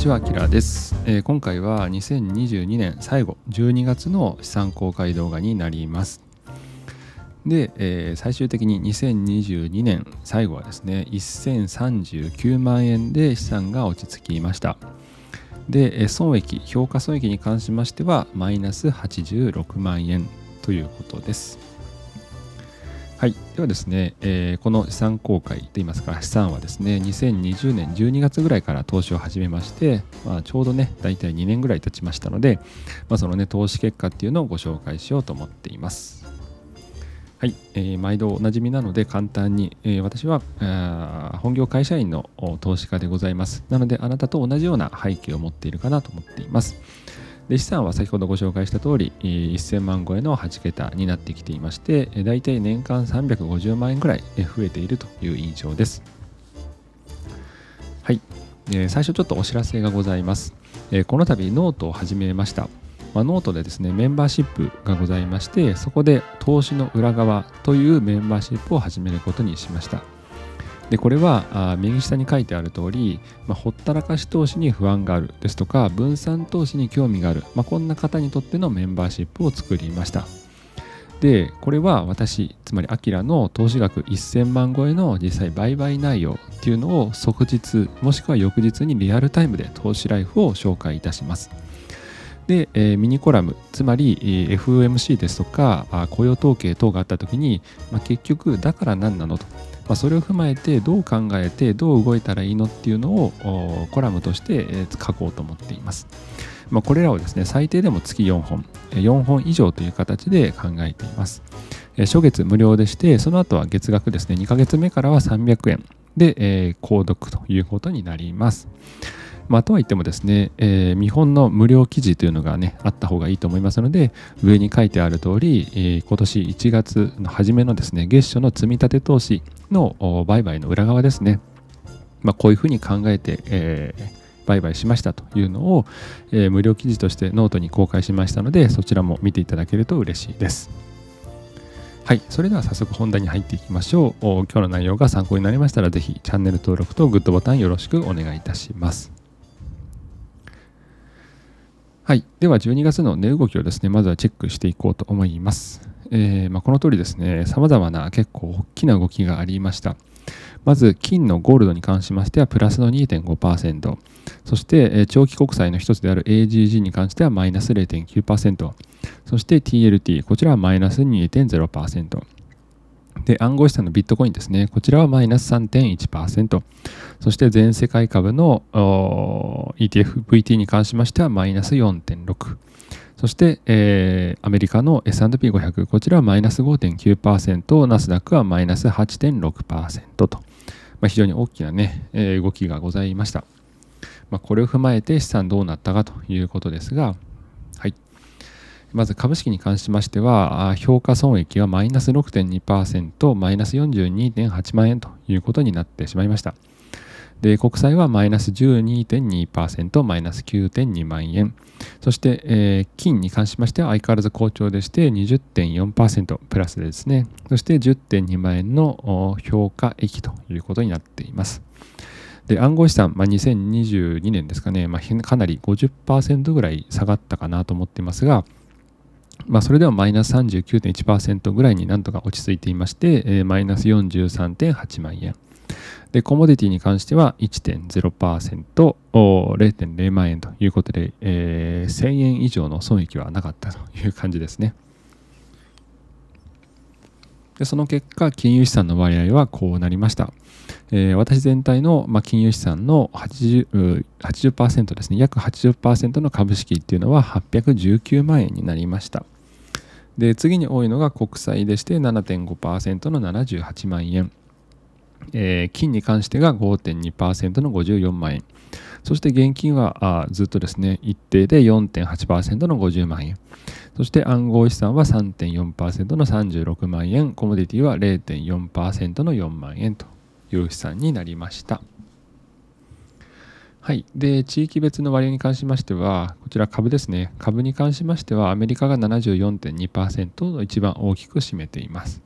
ちは、キラです、えー、今回は2022年最後、12月の資産公開動画になります。で、えー、最終的に2022年最後はですね、1039万円で資産が落ち着きました。で、損益、評価損益に関しましては、マイナス86万円ということです。はい、ではですね、えー、この資産公開といいますか資産はですね2020年12月ぐらいから投資を始めまして、まあ、ちょうどね大体2年ぐらい経ちましたので、まあ、そのね投資結果っていうのをご紹介しようと思っています。はい、えー、毎度おなじみなので簡単に、えー、私は本業会社員の投資家でございます。なのであなたと同じような背景を持っているかなと思っています。で資産は先ほどご紹介した通り1000万超えの8桁になってきていましてだいたい年間350万円ぐらい増えているという印象です。はい。最初ちょっとお知らせがございます。この度ノートを始めました。まあ、ノートでですねメンバーシップがございましてそこで投資の裏側というメンバーシップを始めることにしました。でこれはあ右下に書いてある通り、まあ、ほったらかし投資に不安があるですとか分散投資に興味がある、まあ、こんな方にとってのメンバーシップを作りました。でこれは私つまりアキラの投資額1000万超えの実際売買内容っていうのを即日もしくは翌日にリアルタイムで投資ライフを紹介いたします。で、えー、ミニコラムつまり、FOMC ですとか雇用統計等があった時に、まあ、結局だから何なのと。まあ、それを踏まえてどう考えてどう動いたらいいのっていうのをコラムとして書こうと思っています。まあ、これらをですね最低でも月4本4本以上という形で考えています。初月無料でしてその後は月額ですね2ヶ月目からは300円で、え、購読ということになります。まあ、とはいってもですね、えー、見本の無料記事というのがね、あった方がいいと思いますので、上に書いてある通り、えー、今年1月の初めのですね、月初の積み立て投資の売買の裏側ですね、まあ、こういうふうに考えて、えー、売買しましたというのを、えー、無料記事としてノートに公開しましたので、そちらも見ていただけると嬉しいです。はい、それでは早速本題に入っていきましょう。今日の内容が参考になりましたら、ぜひチャンネル登録とグッドボタンよろしくお願いいたします。はい。では、12月の値動きをですね、まずはチェックしていこうと思います。えー、まあ、この通りですね、様々な結構大きな動きがありました。まず、金のゴールドに関しましては、プラスの2.5%。そして、え長期国債の一つである AGG に関しては、マイナス0.9%。そして、TLT、こちらはマイナス2.0%。で、暗号資産のビットコインですね。こちらはマイナス3.1%。そして全世界株の ETF、VT に関しましてはマイナス4.6。そして、えー、アメリカの S&P500、こちらはマイナス5.9%、ナスダックはマイナス8.6%と、まあ、非常に大きなね、えー、動きがございました。まあ、これを踏まえて資産どうなったかということですが、まず株式に関しましては、評価損益はマイナス6.2%、マイナス42.8万円ということになってしまいました。で、国債はマイナス12.2%、マイナス9.2万円。そして、えー、金に関しましては相変わらず好調でして20.4%プラスですね。そして10.2万円の評価益ということになっています。で、暗号資産、まあ、2022年ですかね、まあ、かなり50%ぐらい下がったかなと思っていますが、まあ、それではマイナス39.1%ぐらいになんとか落ち着いていまして、えー、マイナス43.8万円。で、コモディティに関しては1.0%、0.0万円ということで、えー、1000円以上の損益はなかったという感じですね。でその結果、金融資産の割合はこうなりました。えー、私全体の、まあ、金融資産の 80%, 80ですね、約80%の株式っていうのは819万円になりました。で次に多いのが国債でして7.5%の78万円。えー、金に関してが5.2%の54万円。そして現金はあずっとですね、一定で4.8%の50万円。そして暗号資産は3.4%の36万円。コモディティは0.4%の4万円という資産になりました。はい。で、地域別の割合に関しましては、こちら株ですね。株に関しましては、アメリカが74.2%を一番大きく占めています。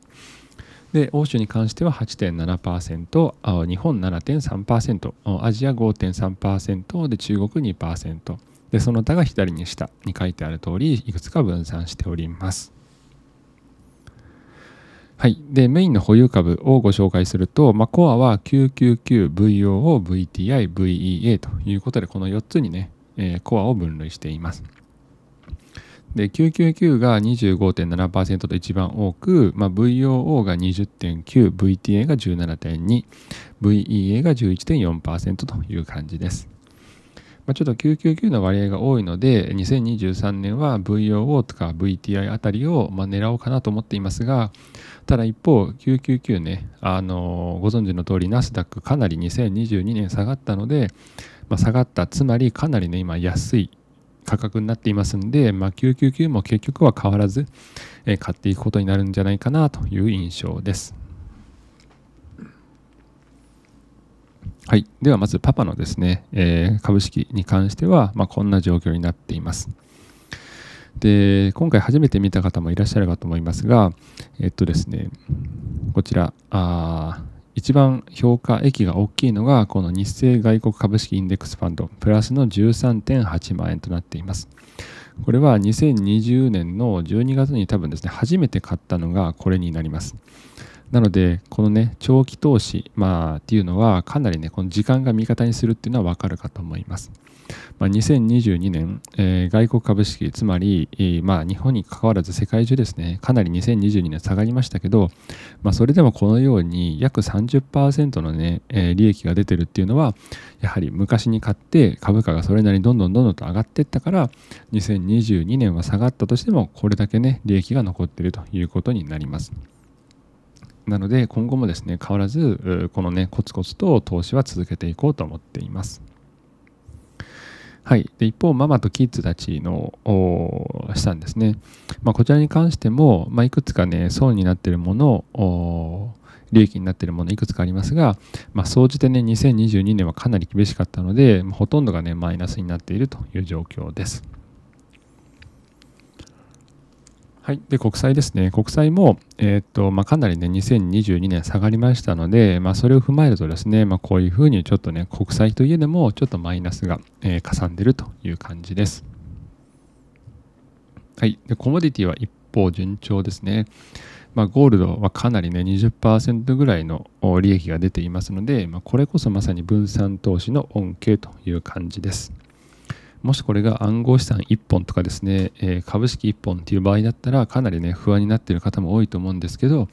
で欧州に関しては8.7%日本7.3%アジア5.3%で中国2%でその他が左に下に書いてある通りいくつか分散しておりますはい、でメインの保有株をご紹介すると、まあ、コアは999、VOO、VTI、VEA ということでこの4つにね、えー、コアを分類しています。で999が25.7%と一番多く、まあ、VOO が20.9、VTA が17.2、VEA が11.4%という感じです。まあ、ちょっと999の割合が多いので、2023年は VOO とか VTI あたりをま狙おうかなと思っていますが、ただ一方、999ね、あのご存知の通り、ナスダックかなり2022年下がったので、まあ、下がった、つまりかなりね、今安い価格になっていますんで、まあ、999も結局は変わらず、え買っていくことになるんじゃないかなという印象です。はい。ではまずパパのですね、えー、株式に関しては、まあ、こんな状況になっています。で、今回初めて見た方もいらっしゃるかと思いますが、えっとですね、こちら、あ一番評価益が大きいのが、この日清外国株式インデックスファンド、プラスの13.8万円となっています。これは2020年の12月に多分ですね、初めて買ったのがこれになります。なので、このね、長期投資、まあ、っていうのは、かなりね、この時間が味方にするっていうのはわかるかと思います。まあ、2022年、えー、外国株式、つまり、えー、まあ、日本に関わらず世界中ですね、かなり2022年下がりましたけど、まあ、それでもこのように約30%のね、えー、利益が出てるっていうのは、やはり昔に買って株価がそれなりにどんどんどんどんと上がっていったから、2022年は下がったとしても、これだけね、利益が残っているということになります。なので今後もですね変わらずこのねコツコツと投資は続けていこうと思っています。はい、で一方、ママとキッズたちの資産ですね、まあ、こちらに関しても、まあ、いくつかね、損になっているもの、利益になっているものいくつかありますが、まあ、総じてね、2022年はかなり厳しかったので、ほとんどがね、マイナスになっているという状況です。はい、で国債ですね、国債も、えー、とまあ、かなりね、2022年下がりましたので、まあ、それを踏まえるとですね、まあ、こういうふうにちょっとね、国債といえども、ちょっとマイナスが、えー、かさんでるという感じです。はい、でコモディティは一方順調ですね。まあ、ゴールドはかなりね、20%ぐらいの利益が出ていますので、まあ、これこそまさに分散投資の恩恵という感じです。もしこれが暗号資産1本とかですね、えー、株式1本っていう場合だったらかなりね不安になっている方も多いと思うんですけど、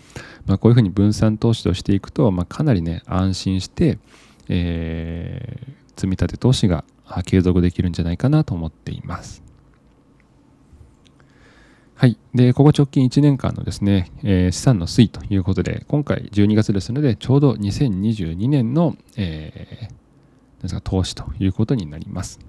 まあ、こういうふうに分散投資をしていくと、まあ、かなりね安心して、えー、積み立て投資が継続できるんじゃないかなと思っています。はい。で、ここ直近1年間のですね、えー、資産の推移ということで、今回12月ですので、ちょうど2022年の、えー、ですか投資ということになります。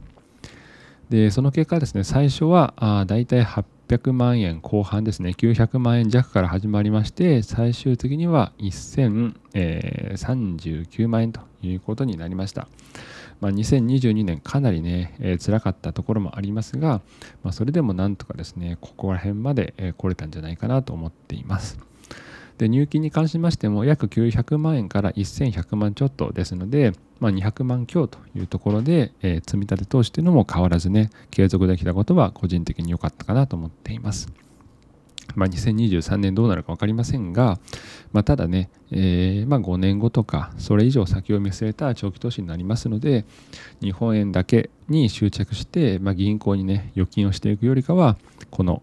でその結果ですね最初はあ大体800万円後半ですね900万円弱から始まりまして最終的には1039万円ということになりました、まあ、2022年かなりね、えー、辛かったところもありますが、まあ、それでもなんとかですねここら辺まで、来れたんじゃないかなと思っています。で入金に関しましても約900万円から1100万ちょっとですので、まあ、200万強というところで、えー、積み立て投資というのも変わらずね継続できたことは個人的に良かったかなと思っています。まあ、2023年どうなるか分かりませんが、まあ、ただね、えー、まあ5年後とかそれ以上先を見据えた長期投資になりますので日本円だけに執着して、まあ、銀行にね預金をしていくよりかはこの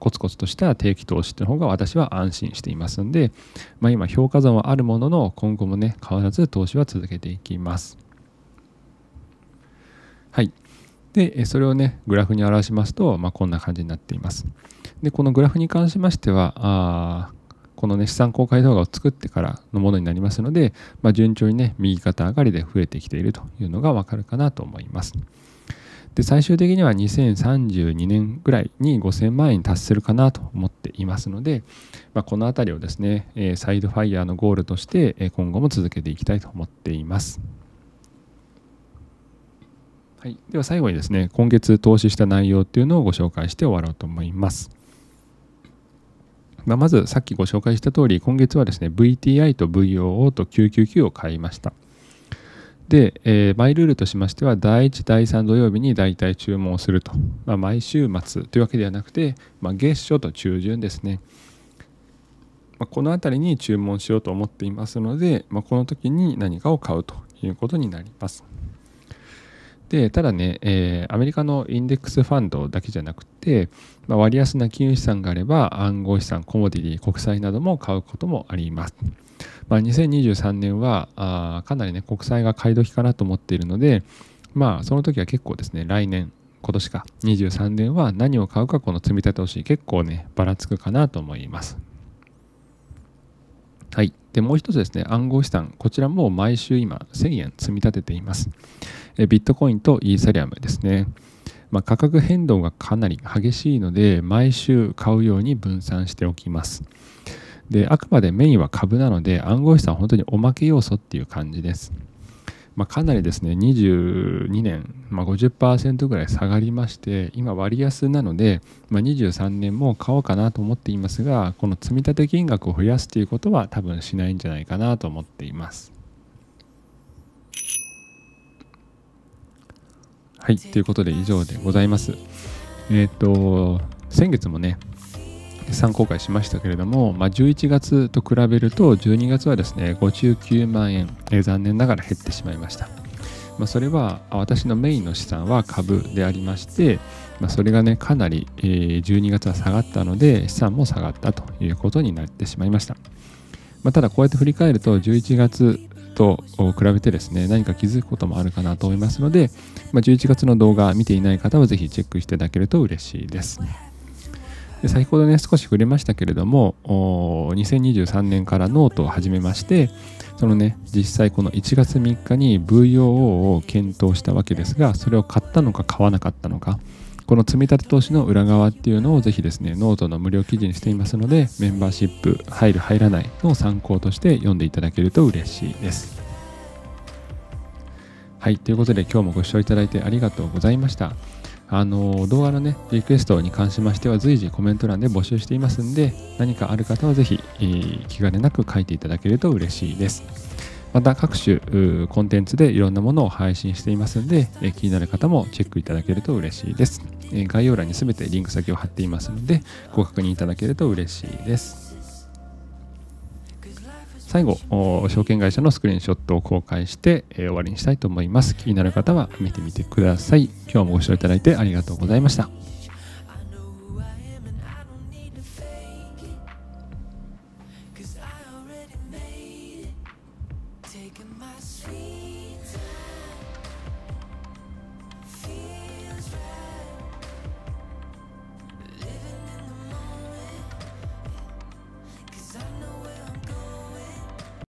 コツコツとした定期投資っていう方が私は安心していますんで、まあ、今評価損はあるものの今後もね変わらず投資は続けていきます。はい。で、それをね、グラフに表しますと、まあ、こんな感じになっています。で、このグラフに関しましては、あこのね、資産公開動画を作ってからのものになりますので、まあ、順調にね、右肩上がりで増えてきているというのがわかるかなと思います。で最終的には2032年ぐらいに5000万円に達するかなと思っていますので、まあ、この辺りをですね、えサイドファイヤーのゴールとして今後も続けていきたいと思っています。はい、では最後にですね今月投資した内容っていうのをご紹介して終わろうと思います。まあ、まずさっきご紹介した通り今月はですね VTI と VOO と999を買いましたで、えー、マイルールとしましては第1第3土曜日に大体注文すると、まあ、毎週末というわけではなくて、まあ、月初と中旬ですね、まあ、この辺りに注文しようと思っていますので、まあ、この時に何かを買うということになります。でただね、えー、アメリカのインデックスファンドだけじゃなくて、まあ、割安な金融資産があれば暗号資産コモディティ国債なども買うこともあります、まあ、2023年はあかなりね国債が買い時かなと思っているのでまあその時は結構ですね来年今年か23年は何を買うかこの積み立て投資結構ねばらつくかなと思いますはい。で、もう一つですね、暗号資産。こちらも毎週今、1000円積み立てています。えビットコインとイーサリアムですね。まあ、価格変動がかなり激しいので、毎週買うように分散しておきます。で、あくまでメインは株なので、暗号資産は本当におまけ要素っていう感じです。まあ、かなりですね、22年、まあ、50%ぐらい下がりまして、今割安なので、まあ、23年も買おうかなと思っていますが、この積立金額を増やすということは多分しないんじゃないかなと思っています。はい、ということで以上でございます。えっ、ー、と、先月もね、参考会しましたけれども、まあ、11月と比べると12月はですね59万円、えー、残念ながら減ってしまいました、まあ、それは私のメインの資産は株でありまして、まあ、それがねかなり、えー、12月は下がったので資産も下がったということになってしまいました、まあ、ただこうやって振り返ると11月と比べてですね何か気づくこともあるかなと思いますので、まあ、11月の動画見ていない方はぜひチェックしていただけると嬉しいです。で先ほどね少し触れましたけれども2023年からノートを始めましてそのね実際この1月3日に VOO を検討したわけですがそれを買ったのか買わなかったのかこの積み立て投資の裏側っていうのをぜひですねノートの無料記事にしていますのでメンバーシップ入る入らないの参考として読んでいただけると嬉しいです。はいということで今日もご視聴いただいてありがとうございました。あの動画のねリクエストに関しましては随時コメント欄で募集していますんで何かある方はぜひ、えー、気兼ねなく書いていただけると嬉しいです。また各種コンテンツでいろんなものを配信していますんで、えー、気になる方もチェックいただけると嬉しいです、えー、概要欄に全てリンク先を貼っていますのでご確認いただけると嬉しいです。最後、証券会社のスクリーンショットを公開して、えー、終わりにしたいと思います。気になる方は見てみてください。今日もご視聴いただいてありがとうございました。